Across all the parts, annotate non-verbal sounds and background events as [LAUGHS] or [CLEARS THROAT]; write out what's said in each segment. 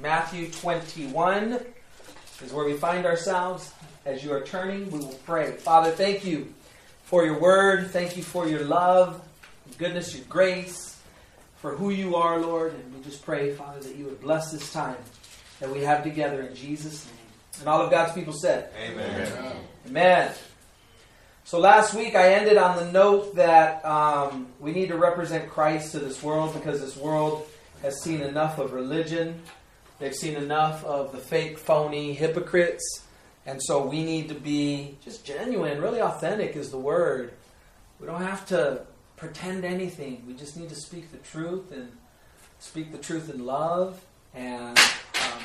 Matthew 21 is where we find ourselves. As you are turning, we will pray. Father, thank you for your word. Thank you for your love, goodness, your grace, for who you are, Lord. And we just pray, Father, that you would bless this time that we have together in Jesus' name. And all of God's people said, Amen. Amen. So last week I ended on the note that um, we need to represent Christ to this world because this world has seen enough of religion. They've seen enough of the fake, phony hypocrites. And so we need to be just genuine, really authentic is the word. We don't have to pretend anything. We just need to speak the truth and speak the truth in love and um,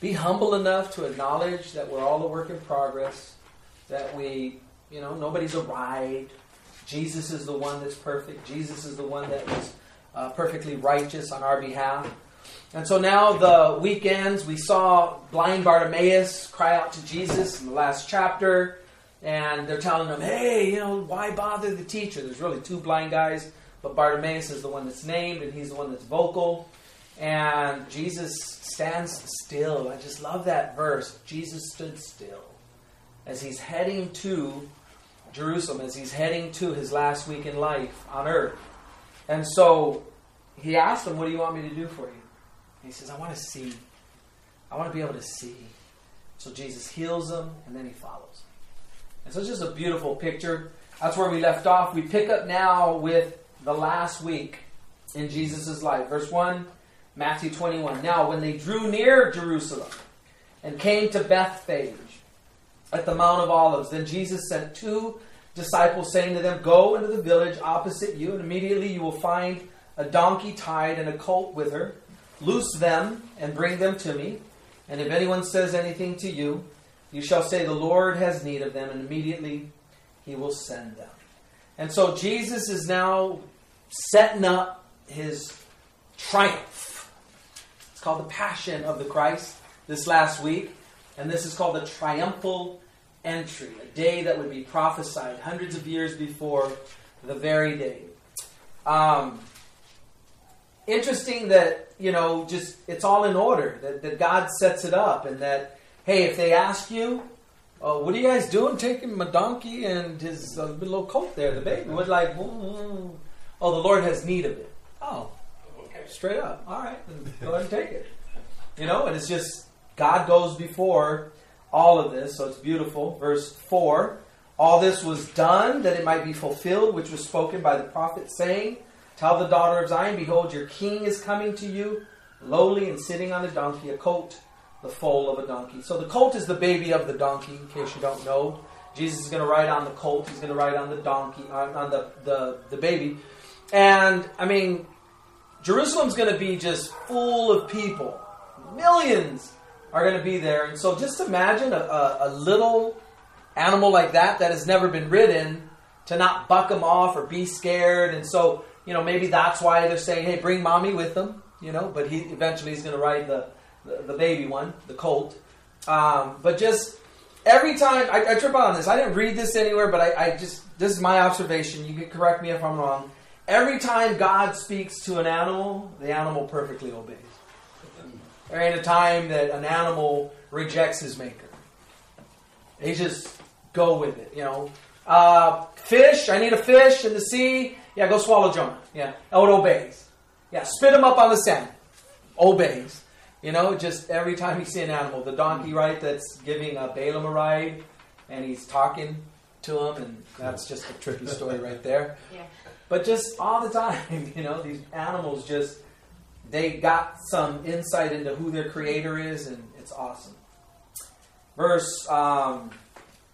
be humble enough to acknowledge that we're all a work in progress, that we, you know, nobody's arrived. Jesus is the one that's perfect. Jesus is the one that was uh, perfectly righteous on our behalf. And so now the weekends, we saw blind Bartimaeus cry out to Jesus in the last chapter, and they're telling him, hey, you know, why bother the teacher? There's really two blind guys, but Bartimaeus is the one that's named, and he's the one that's vocal. And Jesus stands still. I just love that verse. Jesus stood still as he's heading to Jerusalem, as he's heading to his last week in life on earth. And so he asked him, What do you want me to do for you? He says, I want to see. I want to be able to see. So Jesus heals him, and then he follows. And so it's just a beautiful picture. That's where we left off. We pick up now with the last week in Jesus' life. Verse 1, Matthew 21. Now, when they drew near Jerusalem and came to Bethphage at the Mount of Olives, then Jesus sent two disciples, saying to them, Go into the village opposite you, and immediately you will find a donkey tied and a colt with her. Loose them and bring them to me. And if anyone says anything to you, you shall say, The Lord has need of them, and immediately he will send them. And so Jesus is now setting up his triumph. It's called the Passion of the Christ this last week. And this is called the triumphal entry, a day that would be prophesied hundreds of years before the very day. Um, interesting that, you know, just it's all in order, that, that God sets it up, and that, hey, if they ask you, oh, what are you guys doing taking my donkey and his uh, little coat there, the baby? What, like, mm, mm, mm. oh, the Lord has need of it. Oh, okay, straight up. All right, go ahead and take it. You know, and it's just, God goes before all of this, so it's beautiful. Verse 4 All this was done that it might be fulfilled, which was spoken by the prophet, saying, Tell the daughter of Zion, Behold, your king is coming to you, lowly and sitting on a donkey, a colt, the foal of a donkey. So the colt is the baby of the donkey, in case you don't know. Jesus is going to ride on the colt, he's going to ride on the donkey, on, on the, the, the baby. And, I mean, Jerusalem's going to be just full of people. Millions are going to be there. And so just imagine a, a, a, little animal like that that has never been ridden to not buck them off or be scared. And so, you know, maybe that's why they're saying, hey, bring mommy with them, you know, but he eventually he's going to ride the, the, the, baby one, the colt. Um, but just every time, I, I, trip on this. I didn't read this anywhere, but I, I just, this is my observation. You can correct me if I'm wrong. Every time God speaks to an animal, the animal perfectly obeys. There ain't a time that an animal rejects his maker. They just go with it, you know. Uh, fish, I need a fish in the sea. Yeah, go swallow Jonah. Yeah, oh, it obeys. Yeah, spit him up on the sand. Obeys. You know, just every time you see an animal, the donkey, right, that's giving uh, Balaam a ride, and he's talking to him, and that's just a trippy story right there. [LAUGHS] Yeah. But just all the time, [LAUGHS] you know, these animals just they got some insight into who their creator is, and it's awesome. Verse um,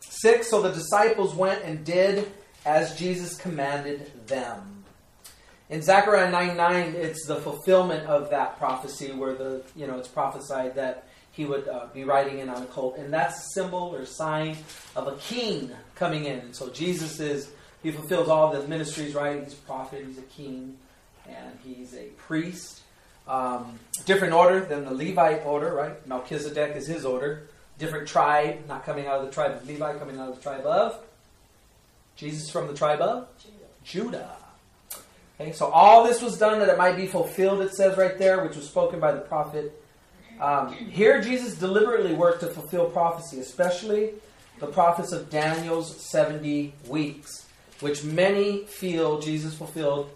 6 So the disciples went and did as Jesus commanded them. In Zechariah 9 9, it's the fulfillment of that prophecy where the you know it's prophesied that he would uh, be riding in on a colt. And that's a symbol or sign of a king coming in. So Jesus is, he fulfills all the ministries, right? He's a prophet, he's a king, and he's a priest. Um, different order than the Levite order, right? Melchizedek is his order. Different tribe, not coming out of the tribe of Levi, coming out of the tribe of Jesus from the tribe of Judah. Judah. Okay, so all this was done that it might be fulfilled, it says right there, which was spoken by the prophet Um, here, Jesus deliberately worked to fulfill prophecy, especially the prophets of Daniel's 70 weeks, which many feel Jesus fulfilled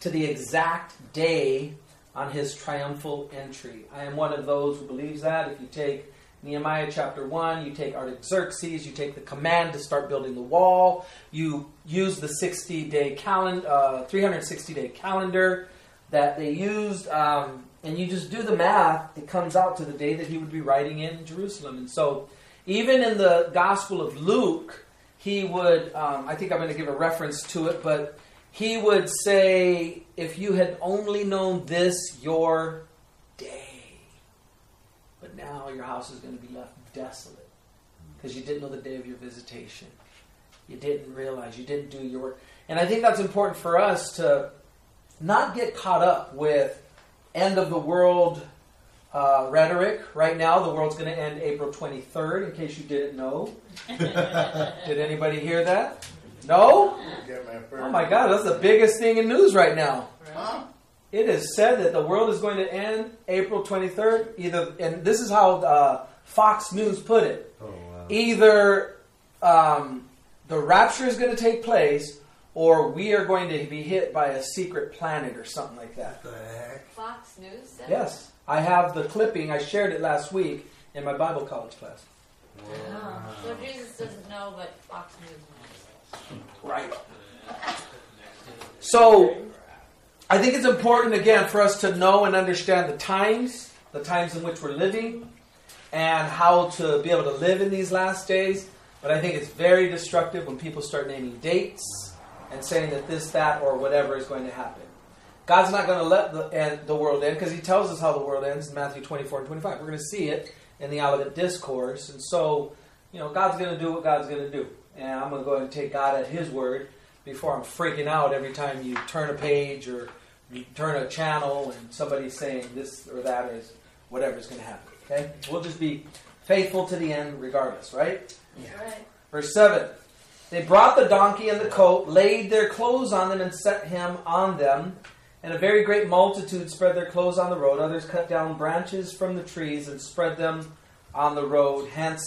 to the exact day on his triumphal entry. I am one of those who believes that. If you take Nehemiah chapter 1, you take Artaxerxes, you take the command to start building the wall, you use the 60 day calendar, uh, 360 day calendar that they used, um, and you just do the math, it comes out to the day that he would be writing in Jerusalem. And so, even in the Gospel of Luke, he would, um, I think I'm going to give a reference to it, but he would say, If you had only known this, your. But now your house is going to be left desolate because you didn't know the day of your visitation. You didn't realize, you didn't do your work. And I think that's important for us to not get caught up with end of the world uh, rhetoric. Right now, the world's going to end April 23rd, in case you didn't know. [LAUGHS] Did anybody hear that? No? Oh my God, that's the biggest thing in news right now. Huh? It is said that the world is going to end April 23rd. Either, and this is how uh, Fox News put it. Oh, wow. Either um, the rapture is going to take place, or we are going to be hit by a secret planet or something like that. What the heck? Fox News said Yes, I have the clipping. I shared it last week in my Bible college class. Oh, so Jesus doesn't know, but Fox News knows. Right. So, I think it's important again for us to know and understand the times, the times in which we're living, and how to be able to live in these last days. But I think it's very destructive when people start naming dates and saying that this, that, or whatever is going to happen. God's not going to let the, end, the world end because He tells us how the world ends in Matthew 24 and 25. We're going to see it in the Olivet Discourse. And so, you know, God's going to do what God's going to do. And I'm going to go and take God at His word before I'm freaking out every time you turn a page or you turn a channel and somebody's saying this or that is whatever's going to happen. Okay? We'll just be faithful to the end regardless, right? Right. Verse 7 They brought the donkey and the coat, laid their clothes on them, and set him on them. And a very great multitude spread their clothes on the road. Others cut down branches from the trees and spread them on the road, hence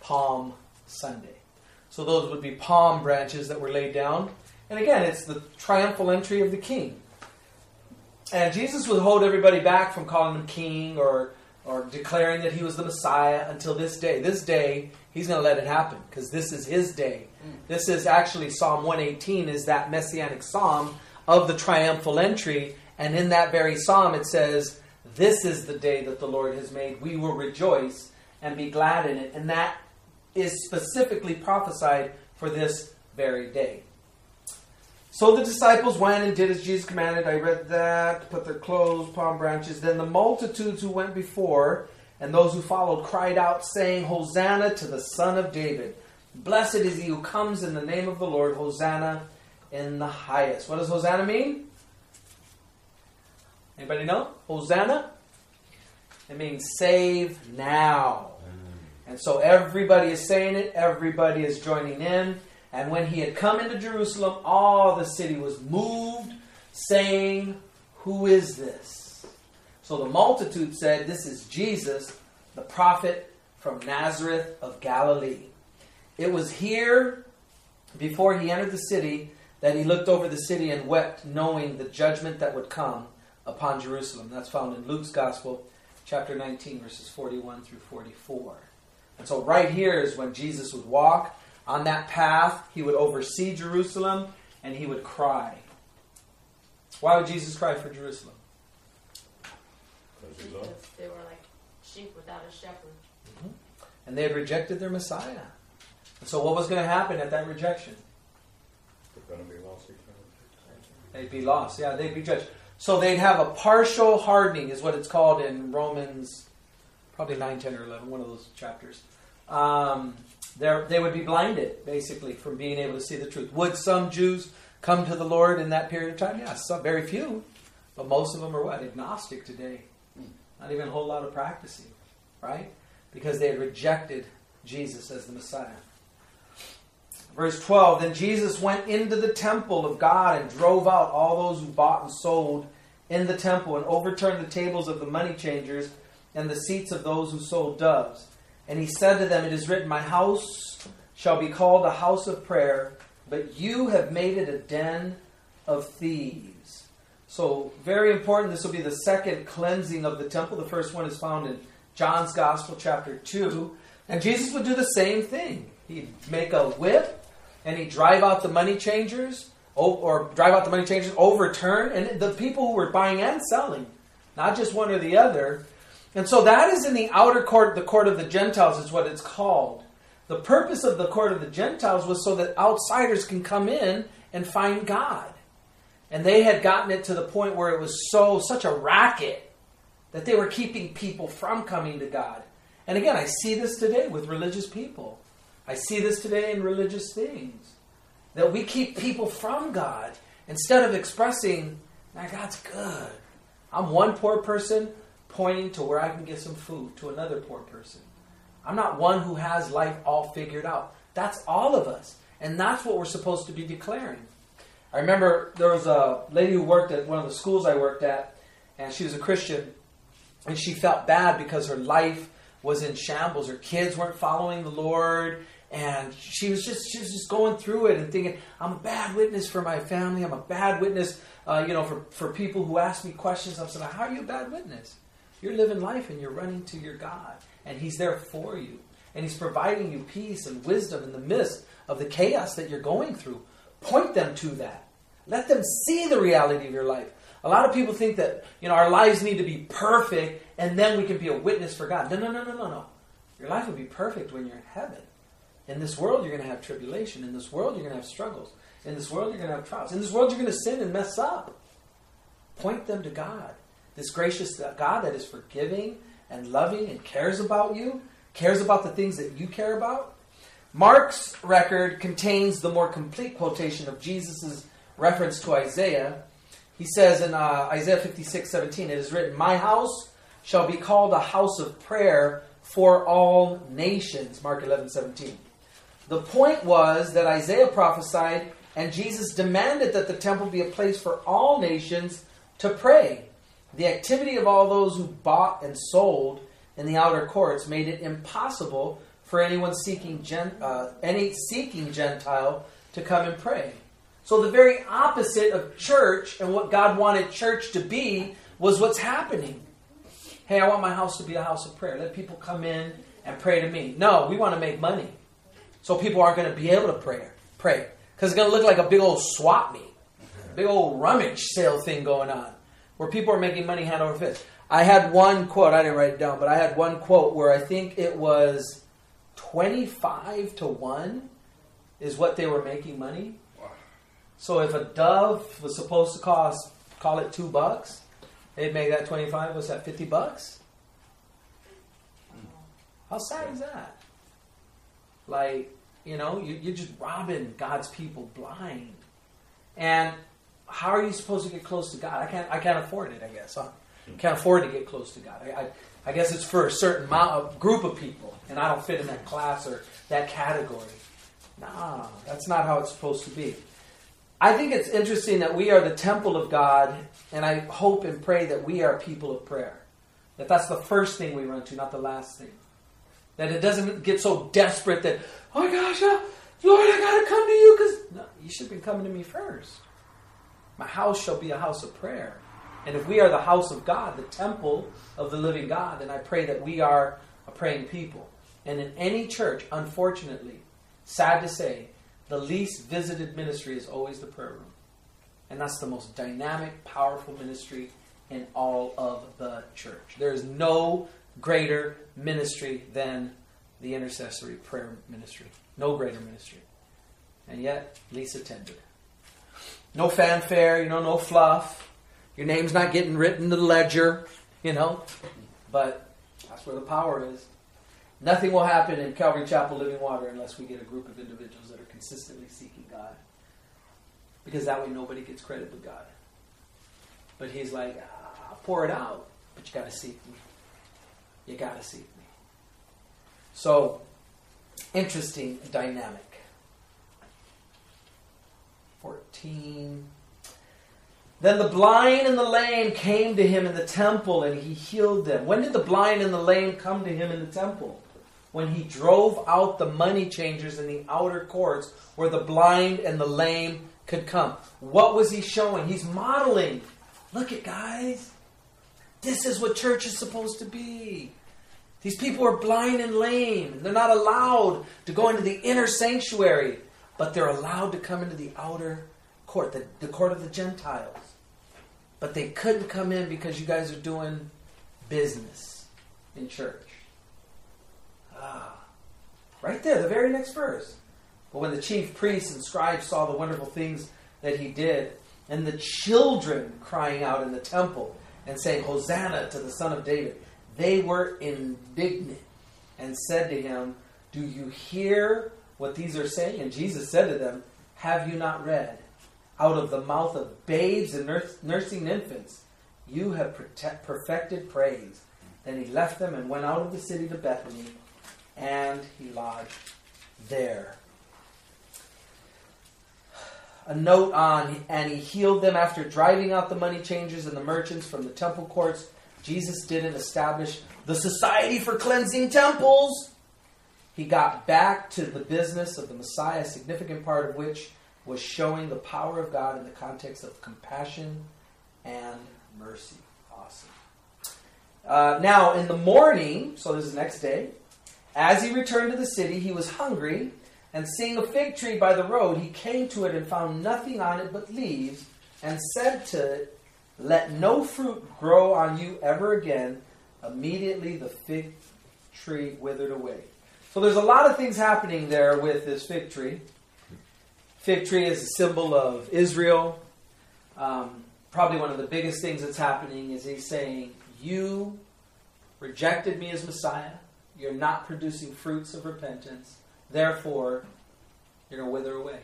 Palm Sunday. So those would be palm branches that were laid down. And again, it's the triumphal entry of the king. And Jesus would hold everybody back from calling him king or, or declaring that he was the Messiah until this day. This day, he's going to let it happen because this is his day. Hmm. This is actually Psalm 118 is that messianic psalm of the triumphal entry. And in that very psalm, it says, This is the day that the Lord has made. We will rejoice and be glad in it. And that is specifically prophesied for this very day. So the disciples went and did as Jesus commanded. I read that, put their clothes, palm branches. Then the multitudes who went before and those who followed cried out, saying, Hosanna to the Son of David. Blessed is he who comes in the name of the Lord. Hosanna in the highest. What does Hosanna mean? Anybody know? Hosanna? It means save now. And so everybody is saying it, everybody is joining in. And when he had come into Jerusalem, all the city was moved, saying, Who is this? So the multitude said, This is Jesus, the prophet from Nazareth of Galilee. It was here, before he entered the city, that he looked over the city and wept, knowing the judgment that would come upon Jerusalem. That's found in Luke's Gospel, chapter 19, verses 41 through 44. And so, right here is when Jesus would walk on that path, he would oversee Jerusalem and he would cry. Why would Jesus cry for Jerusalem? Because they were like sheep without a shepherd. Mm-hmm. And they had rejected their Messiah. And so, what was going to happen at that rejection? They're going to be lost eternally. They'd be lost. Yeah, they'd be judged. So they'd have a partial hardening, is what it's called in Romans, probably 9, 10, or 11, one of those chapters. Um, they're- would be blinded, basically, from being able to see the truth. Would some Jews come to the Lord in that period of time? Yes, some, very few. But most of them are what? Agnostic today. Not even a whole lot of practicing, right? Because they had rejected Jesus as the Messiah. Verse 12 Then Jesus went into the temple of God and drove out all those who bought and sold in the temple and overturned the tables of the money changers and the seats of those who sold doves. And he said to them, It is written, My house shall be called a house of prayer, but you have made it a den of thieves. So, very important. This will be the second cleansing of the temple. The first one is found in John's Gospel, chapter 2. And Jesus would do the same thing. He'd make a whip and he'd drive out the money changers, or drive out the money changers, overturn, and the people who were buying and selling, not just one or the other. And so that is in the outer court, the court of the Gentiles is what it's called. The purpose of the court of the Gentiles was so that outsiders can come in and find God. And they had gotten it to the point where it was so such a racket that they were keeping people from coming to God. And again, I see this today with religious people. I see this today in religious things. That we keep people from God instead of expressing, now God's good. I'm one poor person pointing to where I can get some food to another poor person. I'm not one who has life all figured out. That's all of us. And that's what we're supposed to be declaring. I remember there was a lady who worked at one of the schools I worked at, and she was a Christian, and she felt bad because her life was in shambles. Her kids weren't following the Lord, and she was just she was just going through it and thinking, "I'm a bad witness for my family. I'm a bad witness, uh, you know, for for people who ask me questions." I'm saying, "How are you a bad witness? You're living life and you're running to your God, and He's there for you, and He's providing you peace and wisdom in the midst of the chaos that you're going through. Point them to that. Let them see the reality of your life." A lot of people think that you know our lives need to be perfect and then we can be a witness for God. No, no, no, no, no, no. Your life will be perfect when you're in heaven. In this world, you're going to have tribulation. In this world, you're going to have struggles. In this world, you're going to have trials. In this world, you're going to sin and mess up. Point them to God. This gracious God that is forgiving and loving and cares about you, cares about the things that you care about. Mark's record contains the more complete quotation of Jesus' reference to Isaiah. He says in uh, Isaiah 56 17, It is written, My house shall be called a house of prayer for all nations. Mark 11, 17. The point was that Isaiah prophesied and Jesus demanded that the temple be a place for all nations to pray. The activity of all those who bought and sold in the outer courts made it impossible for anyone seeking gen, uh, any seeking Gentile to come and pray. So the very opposite of church and what God wanted church to be was what's happening. Hey, I want my house to be a house of prayer. Let people come in and pray to me. No, we want to make money. So people aren't going to be able to pray. Pray. Because it's going to look like a big old swap meet. Big old rummage sale thing going on. Where people are making money hand over fist. I had one quote, I didn't write it down, but I had one quote where I think it was 25 to 1 is what they were making money. So if a dove was supposed to cost, call it two bucks, They'd make that 25, was that, 50 bucks? How sad is that? Like, you know, you, you're just robbing God's people blind. And how are you supposed to get close to God? I can't, I can't afford it, I guess. I can't afford to get close to God. I, I, I guess it's for a certain amount, group of people, and I don't fit in that class or that category. Nah, that's not how it's supposed to be. I think it's interesting that we are the temple of God, and I hope and pray that we are people of prayer. That that's the first thing we run to, not the last thing. That it doesn't get so desperate that, oh my gosh, uh, Lord, I gotta come to you because no, you should be coming to me first. My house shall be a house of prayer. And if we are the house of God, the temple of the living God, then I pray that we are a praying people. And in any church, unfortunately, sad to say, the least visited ministry is always the prayer room. And that's the most dynamic, powerful ministry in all of the church. There is no greater ministry than the intercessory prayer ministry. No greater ministry. And yet, least attended. No fanfare, you know, no fluff. Your name's not getting written in the ledger, you know. But that's where the power is. Nothing will happen in Calvary Chapel Living Water unless we get a group of individuals that are consistently seeking God. Because that way nobody gets credit but God. But He's like, I'll pour it out, but you got to seek me. You got to seek me. So, interesting dynamic. 14. Then the blind and the lame came to him in the temple and he healed them. When did the blind and the lame come to him in the temple? When he drove out the money changers in the outer courts where the blind and the lame could come. What was he showing? He's modeling. Look at guys. This is what church is supposed to be. These people are blind and lame. They're not allowed to go into the inner sanctuary, but they're allowed to come into the outer court, the, the court of the Gentiles. But they couldn't come in because you guys are doing business in church. Ah. Right there, the very next verse. But when the chief priests and scribes saw the wonderful things that he did, and the children crying out in the temple and saying, Hosanna to the Son of David, they were indignant and said to him, Do you hear what these are saying? And Jesus said to them, Have you not read? Out of the mouth of babes and nurs- nursing infants, you have protect- perfected praise. Then he left them and went out of the city to Bethany, and he lodged there. A note on, and he healed them after driving out the money changers and the merchants from the temple courts. Jesus didn't establish the Society for Cleansing Temples. He got back to the business of the Messiah, a significant part of which was showing the power of God in the context of compassion and mercy. Awesome. Uh, now, in the morning, so this is the next day, as he returned to the city, he was hungry, and seeing a fig tree by the road, he came to it and found nothing on it but leaves, and said to it, Let no fruit grow on you ever again. Immediately the fig tree withered away. So there's a lot of things happening there with this fig tree. Fig tree is a symbol of Israel. Um, probably one of the biggest things that's happening is he's saying, You rejected me as Messiah. You're not producing fruits of repentance. Therefore, you're going to wither away.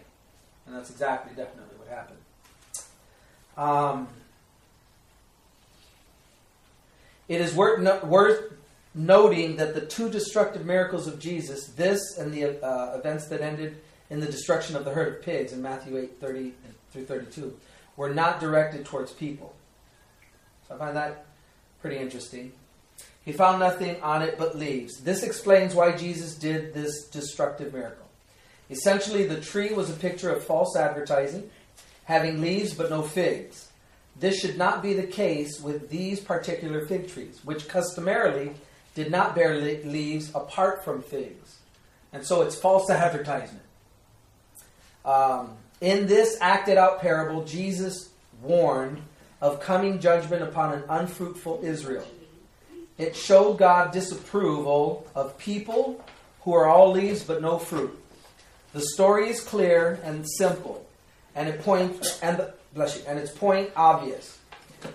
And that's exactly, definitely what happened. Um, it is worth, worth noting that the two destructive miracles of Jesus, this and the uh, events that ended in the destruction of the herd of pigs in Matthew 8 30 through 32, were not directed towards people. So I find that pretty interesting. He found nothing on it but leaves. This explains why Jesus did this destructive miracle. Essentially, the tree was a picture of false advertising, having leaves but no figs. This should not be the case with these particular fig trees, which customarily did not bear leaves apart from figs. And so it's false advertisement. Um, in this acted out parable, Jesus warned of coming judgment upon an unfruitful Israel. It showed God disapproval of people who are all leaves but no fruit. The story is clear and simple, and it points and the, bless you, and its point obvious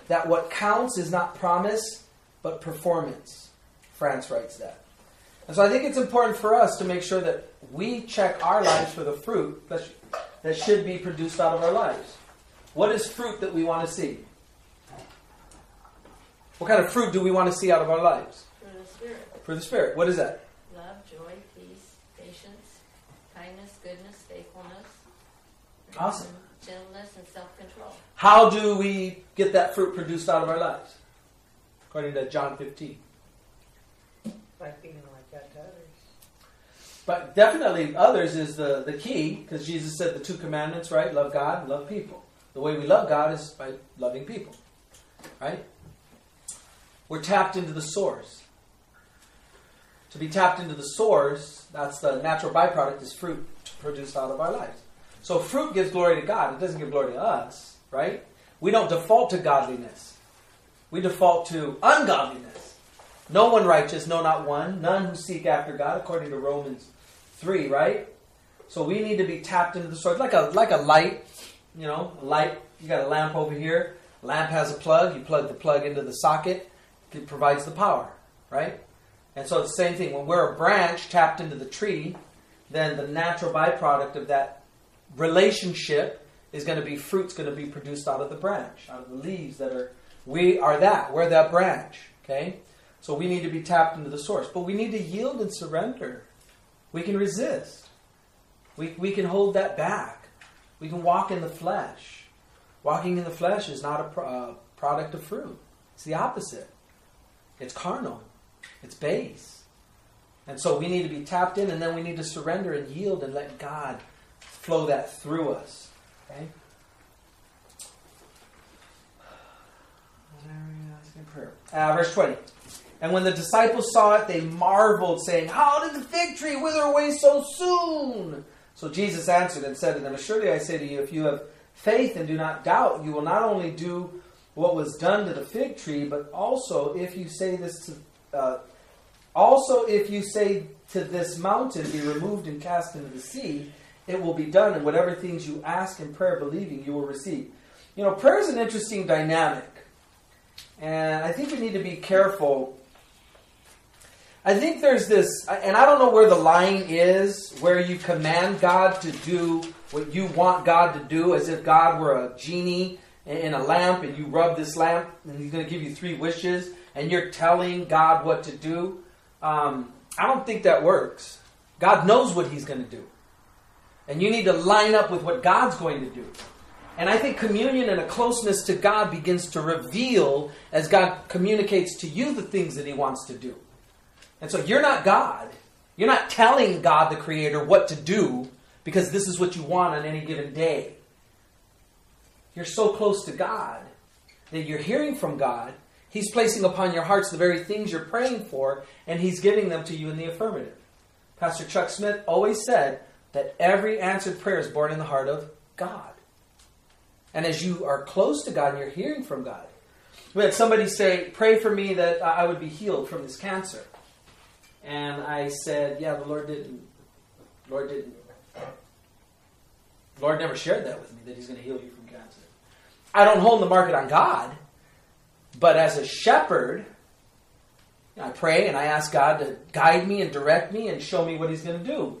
that what counts is not promise but performance. France writes that. And so I think it's important for us to make sure that we check our lives for the fruit that, sh- that should be produced out of our lives. What is fruit that we want to see? What kind of fruit do we want to see out of our lives? Fruit of the Spirit. For the Spirit. What is that? Love, joy, peace, patience, kindness, goodness, faithfulness. Awesome. Gentleness and self-control. How do we get that fruit produced out of our lives? According to John 15. By being like that to others. But definitely others is the, the key, because Jesus said the two commandments, right? Love God love people. The way we love God is by loving people. Right? We're tapped into the source. To be tapped into the source, that's the natural byproduct, is fruit produced out of our lives. So fruit gives glory to God. It doesn't give glory to us, right? We don't default to godliness. We default to ungodliness. No one righteous, no, not one. None who seek after God, according to Romans 3, right? So we need to be tapped into the source. Like a, like a light, you know, light. You got a lamp over here. Lamp has a plug. You plug the plug into the socket. It provides the power, right? And so it's the same thing. When we're a branch tapped into the tree, then the natural byproduct of that relationship is going to be fruit's going to be produced out of the branch, out of the leaves that are. We are that. We're that branch. Okay? So we need to be tapped into the source. But we need to yield and surrender. We can resist. We, we can hold that back. We can walk in the flesh. Walking in the flesh is not a pro- uh, product of fruit. It's the opposite. It's carnal. It's base. And so we need to be tapped in, and then we need to surrender and yield and let God flow that through us. Okay. Uh, verse 20. And when the disciples saw it, they marveled, saying, How did the fig tree wither away so soon? So Jesus answered and said to them, Surely I say to you, if you have faith and do not doubt, you will not only do what was done to the fig tree, but also if you say this to, uh, also if you say to this mountain, be removed and cast into the sea, it will be done, and whatever things you ask in prayer, believing, you will receive. You know, prayer is an interesting dynamic, and I think we need to be careful. I think there's this, and I don't know where the line is where you command God to do what you want God to do, as if God were a genie in a lamp and you rub this lamp and He's going to give you three wishes and you're telling God what to do. Um, I don't think that works. God knows what He's going to do. And you need to line up with what God's going to do. And I think communion and a closeness to God begins to reveal as God communicates to you the things that He wants to do. And so you're not God. You're not telling God, the Creator, what to do because this is what you want on any given day. You're so close to God that you're hearing from God. He's placing upon your hearts the very things you're praying for, and He's giving them to you in the affirmative. Pastor Chuck Smith always said that every answered prayer is born in the heart of God. And as you are close to God and you're hearing from God, we had somebody say, Pray for me that I would be healed from this cancer. And I said, Yeah, the Lord didn't. Lord didn't. Lord never shared that with me that He's going to heal you from cancer. I don't hold the market on God, but as a shepherd, I pray and I ask God to guide me and direct me and show me what He's going to do.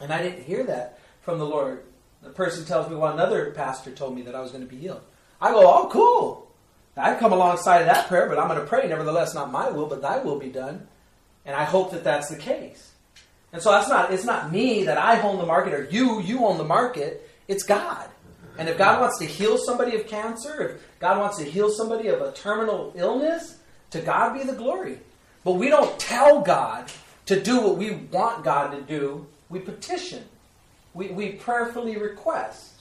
And I didn't hear that from the Lord. The person tells me, well, another pastor told me that I was going to be healed. I go, oh, cool. I come alongside of that prayer, but I'm going to pray, nevertheless, not my will, but thy will be done. And I hope that that's the case. And so that's not, it's not me that I own the market or you, you own the market. It's God. And if God wants to heal somebody of cancer, if God wants to heal somebody of a terminal illness, to God be the glory. But we don't tell God to do what we want God to do. We petition. We, we prayerfully request.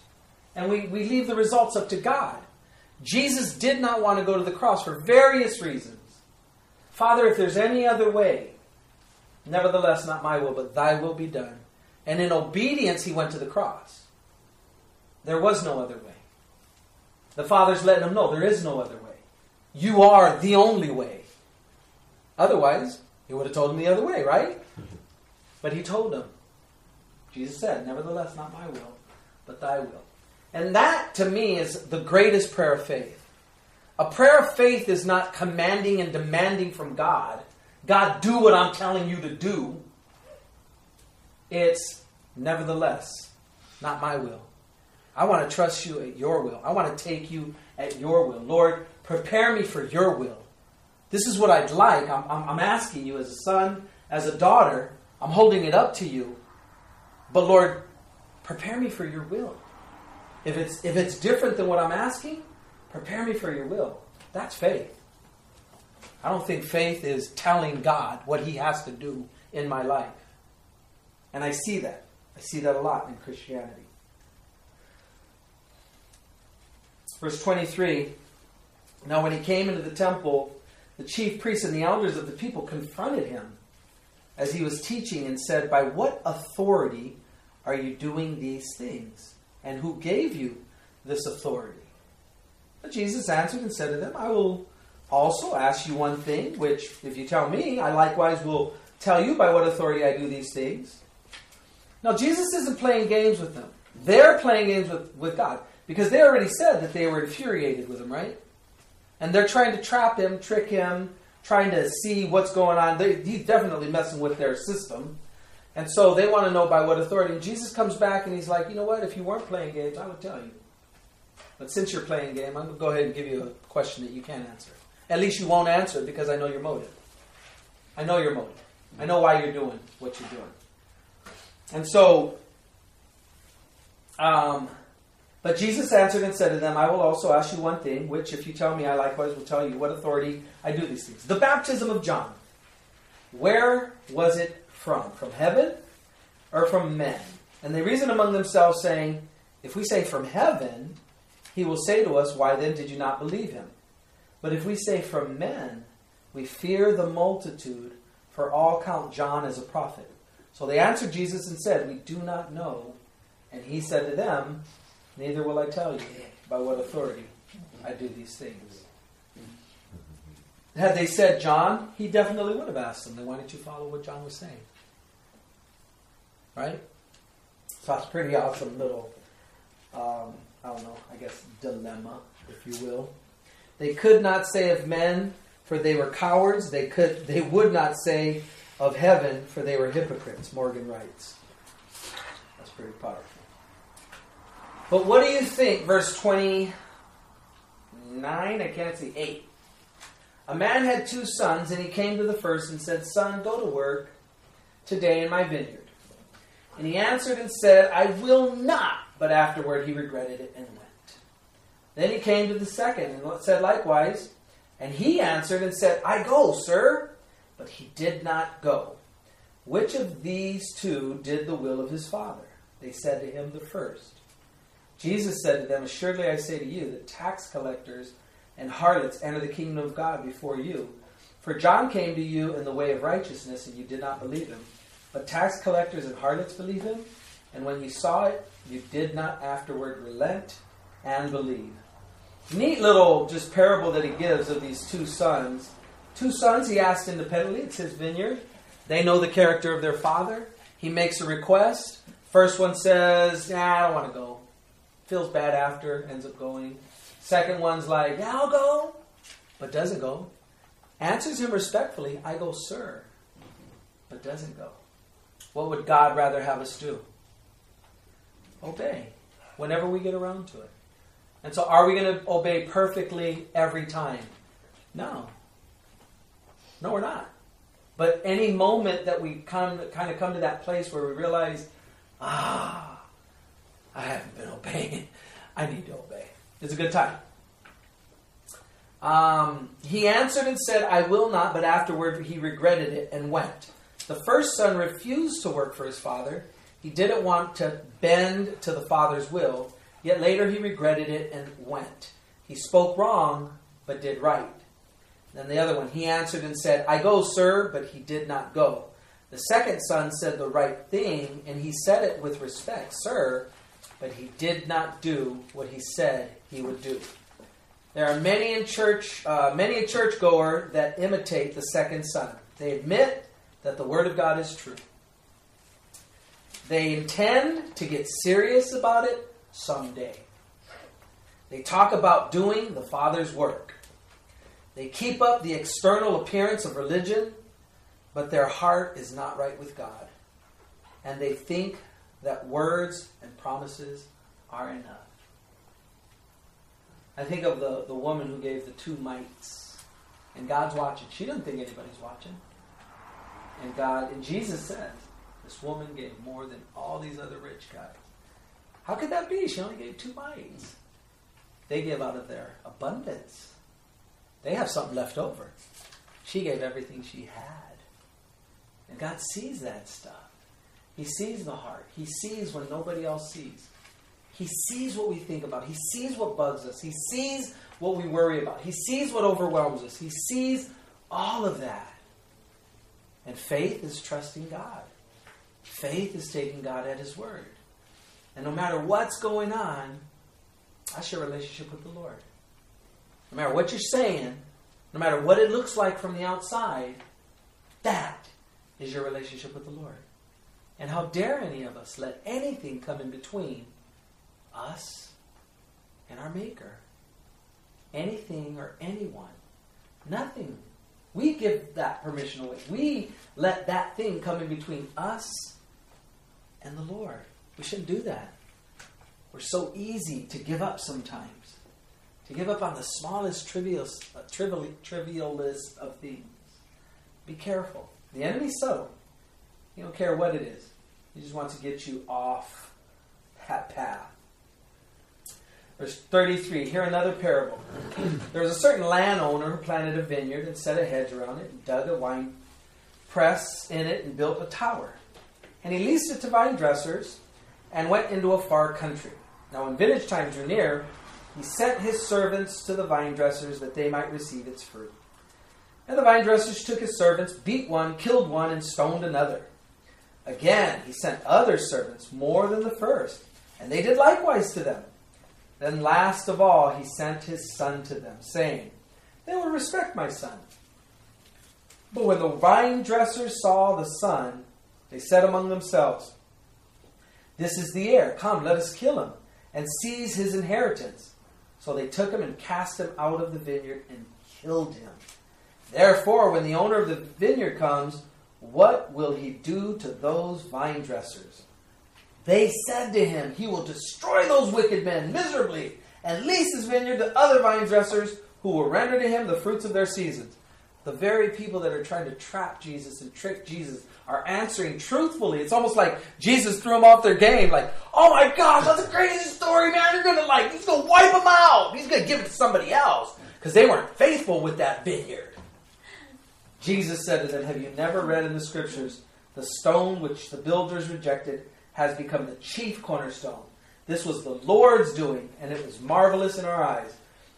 And we, we leave the results up to God. Jesus did not want to go to the cross for various reasons. Father, if there's any other way, nevertheless, not my will, but thy will be done. And in obedience, he went to the cross. There was no other way. The Father's letting him know there is no other way. You are the only way. Otherwise, he would have told him the other way, right? [LAUGHS] But he told him. Jesus said, Nevertheless, not my will, but thy will. And that, to me, is the greatest prayer of faith. A prayer of faith is not commanding and demanding from God, God, do what I'm telling you to do. It's, nevertheless, not my will. I want to trust you at your will. I want to take you at your will. Lord, prepare me for your will. This is what I'd like. I'm, I'm, I'm asking you as a son, as a daughter. I'm holding it up to you. But Lord, prepare me for your will. If it's if it's different than what I'm asking, prepare me for your will. That's faith. I don't think faith is telling God what he has to do in my life. And I see that. I see that a lot in Christianity. Verse 23 Now, when he came into the temple, the chief priests and the elders of the people confronted him as he was teaching and said, By what authority are you doing these things? And who gave you this authority? But Jesus answered and said to them, I will also ask you one thing, which, if you tell me, I likewise will tell you by what authority I do these things. Now, Jesus isn't playing games with them. They're playing games with, with God because they already said that they were infuriated with him, right? And they're trying to trap him, trick him, trying to see what's going on. They, he's definitely messing with their system. And so they want to know by what authority. And Jesus comes back and he's like, you know what? If you weren't playing games, I would tell you. But since you're playing game, I'm going to go ahead and give you a question that you can't answer. At least you won't answer because I know your motive. I know your motive. I know why you're doing what you're doing. And so, um, But Jesus answered and said to them, I will also ask you one thing, which if you tell me, I likewise will tell you what authority I do these things. The baptism of John. Where was it from? From heaven or from men? And they reasoned among themselves, saying, If we say from heaven, he will say to us, Why then did you not believe him? But if we say from men, we fear the multitude, for all count John as a prophet. So they answered Jesus and said, We do not know. And he said to them, Neither will I tell you by what authority I do these things. Had they said John, he definitely would have asked them, then why didn't you follow what John was saying? Right? So that's a pretty awesome little, um, I don't know, I guess, dilemma, if you will. They could not say of men, for they were cowards. They could, they would not say of heaven, for they were hypocrites. Morgan writes. That's pretty powerful. But what do you think? Verse 29, I can't see, 8. A man had two sons, and he came to the first and said, Son, go to work today in my vineyard. And he answered and said, I will not. But afterward he regretted it and went. Then he came to the second and said likewise. And he answered and said, I go, sir. But he did not go. Which of these two did the will of his father? They said to him, The first. Jesus said to them, Assuredly I say to you that tax collectors and harlots enter the kingdom of God before you. For John came to you in the way of righteousness, and you did not believe him. But tax collectors and harlots believe him. And when you saw it, you did not afterward relent and believe. Neat little just parable that he gives of these two sons. Two sons he asked independently. It's his vineyard. They know the character of their father. He makes a request. First one says, Yeah, I don't want to go. Feels bad after, ends up going. Second one's like, Yeah, I'll go, but doesn't go. Answers him respectfully, I go, sir, but doesn't go. What would God rather have us do? Obey whenever we get around to it. And so, are we going to obey perfectly every time? No. No, we're not. But any moment that we come, kind of come to that place where we realize, ah, I haven't been [LAUGHS] obeying, I need to obey. It's a good time. Um, he answered and said, I will not, but afterward he regretted it and went. The first son refused to work for his father. He didn't want to bend to the father's will, yet later he regretted it and went. He spoke wrong, but did right. Then the other one, he answered and said, I go, sir, but he did not go. The second son said the right thing, and he said it with respect, sir, but he did not do what he said he would do. There are many in church, uh, many a churchgoer that imitate the second son. They admit that the word of God is true. They intend to get serious about it someday. They talk about doing the Father's work. They keep up the external appearance of religion, but their heart is not right with God. And they think that words and promises are enough. I think of the, the woman who gave the two mites. And God's watching. She doesn't think anybody's watching. And God, and Jesus says, this woman gave more than all these other rich guys. How could that be? She only gave two mites. They give out of their abundance. They have something left over. She gave everything she had. And God sees that stuff. He sees the heart. He sees when nobody else sees. He sees what we think about. He sees what bugs us. He sees what we worry about. He sees what overwhelms us. He sees all of that. And faith is trusting God. Faith is taking God at His word. And no matter what's going on, that's your relationship with the Lord. No matter what you're saying, no matter what it looks like from the outside, that is your relationship with the Lord. And how dare any of us let anything come in between us and our Maker? Anything or anyone. Nothing. We give that permission away. We let that thing come in between us and the Lord. We shouldn't do that. We're so easy to give up sometimes. To give up on the smallest, trivial, uh, trivial, trivialist of things. Be careful. The enemy's subtle. He don't care what it is. He just wants to get you off that path. Verse 33, here another parable. [CLEARS THROAT] There was a certain landowner who planted a vineyard and set a hedge around it, and dug a wine press in it, and built a tower. And he leased it to vine dressers and went into a far country. Now, when vintage time drew near, he sent his servants to the vine dressers that they might receive its fruit. And the vine dressers took his servants, beat one, killed one, and stoned another. Again, he sent other servants, more than the first, and they did likewise to them. Then, last of all, he sent his son to them, saying, They will respect my son. But when the vine dressers saw the son, they said among themselves, This is the heir. Come, let us kill him, and seize his inheritance. So they took him and cast him out of the vineyard and killed him. Therefore, when the owner of the vineyard comes, what will he do to those vine dressers? They said to him, He will destroy those wicked men miserably and lease his vineyard to other vine dressers who will render to him the fruits of their seasons. The very people that are trying to trap Jesus and trick Jesus are answering truthfully. It's almost like Jesus threw them off their game. Like, oh my gosh, that's a crazy story, man. You're gonna like, he's gonna wipe them out. He's gonna give it to somebody else because they weren't faithful with that vineyard. Jesus said to them, Have you never read in the scriptures, the stone which the builders rejected has become the chief cornerstone? This was the Lord's doing, and it was marvelous in our eyes.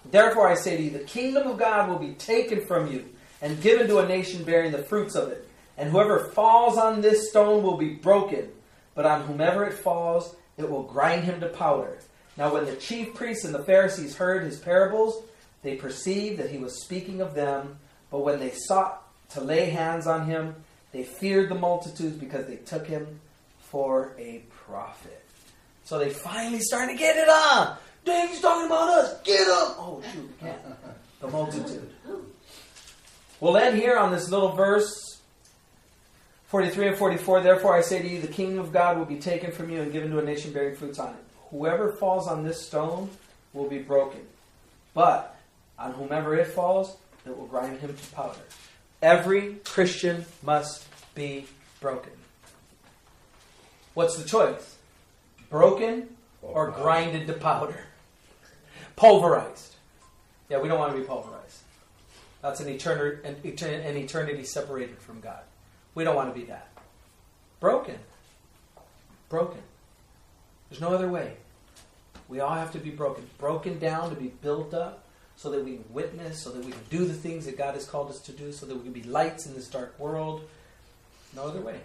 Therefore, I say to you, the kingdom of God will be taken from you and given to a nation bearing the fruits of it. And whoever falls on this stone will be broken, but on whomever it falls, it will grind him to powder. Now, when the chief priests and the Pharisees heard his parables, they perceived that he was speaking of them. But when they sought to lay hands on him, they feared the multitudes because they took him for a prophet. So they finally started to get it on. Dang, he's talking about us. Get up. Oh, shoot, we can't. The multitude. We'll end here on this little verse 43 and 44. Therefore, I say to you, the kingdom of God will be taken from you and given to a nation bearing fruits on it. Whoever falls on this stone will be broken. But on whomever it falls, it will grind him to powder. Every Christian must be broken. What's the choice? Broken or grinded to powder? Pulverized. Yeah, we don't want to be pulverized. That's an eternity, an an eternity separated from God. We don't want to be that. Broken. Broken. There's no other way. We all have to be broken. Broken down to be built up so that we can witness, so that we can do the things that God has called us to do, so that we can be lights in this dark world. No other way.